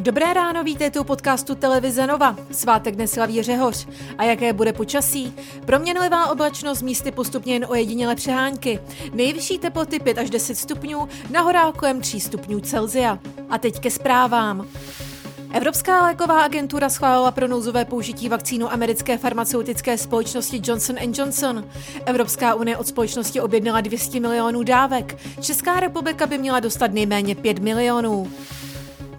Dobré ráno, vítejte u podcastu Televize Nova. Svátek dnes slaví Řehoř. A jaké bude počasí? Proměnlivá oblačnost místy postupně jen ojedinělé přehánky. Nejvyšší teploty 5 až 10 stupňů, na kolem 3 stupňů Celzia. A teď ke zprávám. Evropská léková agentura schválila pro nouzové použití vakcínu americké farmaceutické společnosti Johnson Johnson. Evropská unie od společnosti objednala 200 milionů dávek. Česká republika by měla dostat nejméně 5 milionů.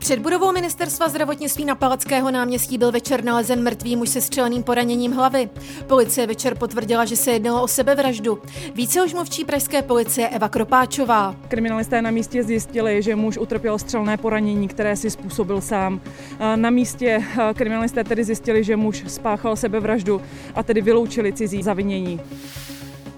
Před budovou ministerstva zdravotnictví na Palackého náměstí byl večer nalezen mrtvý muž se střeleným poraněním hlavy. Policie večer potvrdila, že se jednalo o sebevraždu. Více už mluvčí pražské policie Eva Kropáčová. Kriminalisté na místě zjistili, že muž utrpěl střelné poranění, které si způsobil sám. Na místě kriminalisté tedy zjistili, že muž spáchal sebevraždu a tedy vyloučili cizí zavinění.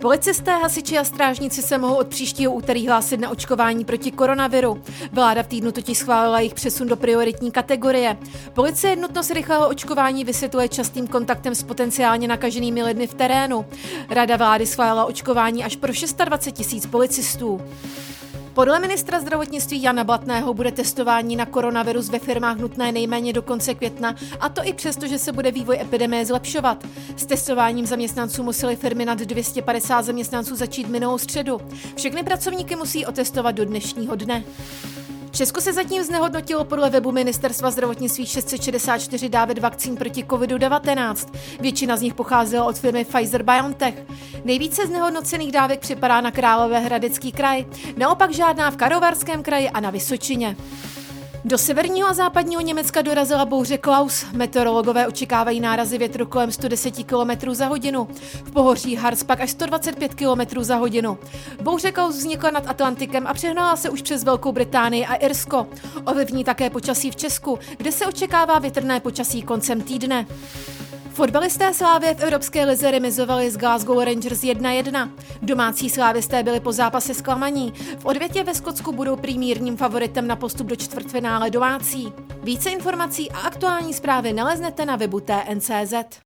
Policisté, hasiči a strážníci se mohou od příštího úterý hlásit na očkování proti koronaviru. Vláda v týdnu totiž schválila jejich přesun do prioritní kategorie. Policie nutnost rychlého očkování vysvětluje častým kontaktem s potenciálně nakaženými lidmi v terénu. Rada vlády schválila očkování až pro 620 tisíc policistů. Podle ministra zdravotnictví Jana Blatného bude testování na koronavirus ve firmách nutné nejméně do konce května, a to i přesto, že se bude vývoj epidemie zlepšovat. S testováním zaměstnanců museli firmy nad 250 zaměstnanců začít minulou středu. Všechny pracovníky musí otestovat do dnešního dne. Česko se zatím znehodnotilo podle webu Ministerstva zdravotnictví 664 dávek vakcín proti COVID-19. Většina z nich pocházela od firmy Pfizer-BioNTech. Nejvíce znehodnocených dávek připadá na Královéhradecký kraj, naopak žádná v Karovarském kraji a na Vysočině. Do severního a západního Německa dorazila bouře Klaus. Meteorologové očekávají nárazy větru kolem 110 km za hodinu. V pohoří Harz pak až 125 km za hodinu. Bouře Klaus vznikla nad Atlantikem a přehnala se už přes Velkou Británii a Irsko. Ovlivní také počasí v Česku, kde se očekává větrné počasí koncem týdne. Fotbalisté Slávě v Evropské lize remizovali s Glasgow Rangers 1-1. Domácí slávisté byli po zápase zklamaní. V odvětě ve Skotsku budou primírním favoritem na postup do čtvrtfinále domácí. Více informací a aktuální zprávy naleznete na webu TNCZ.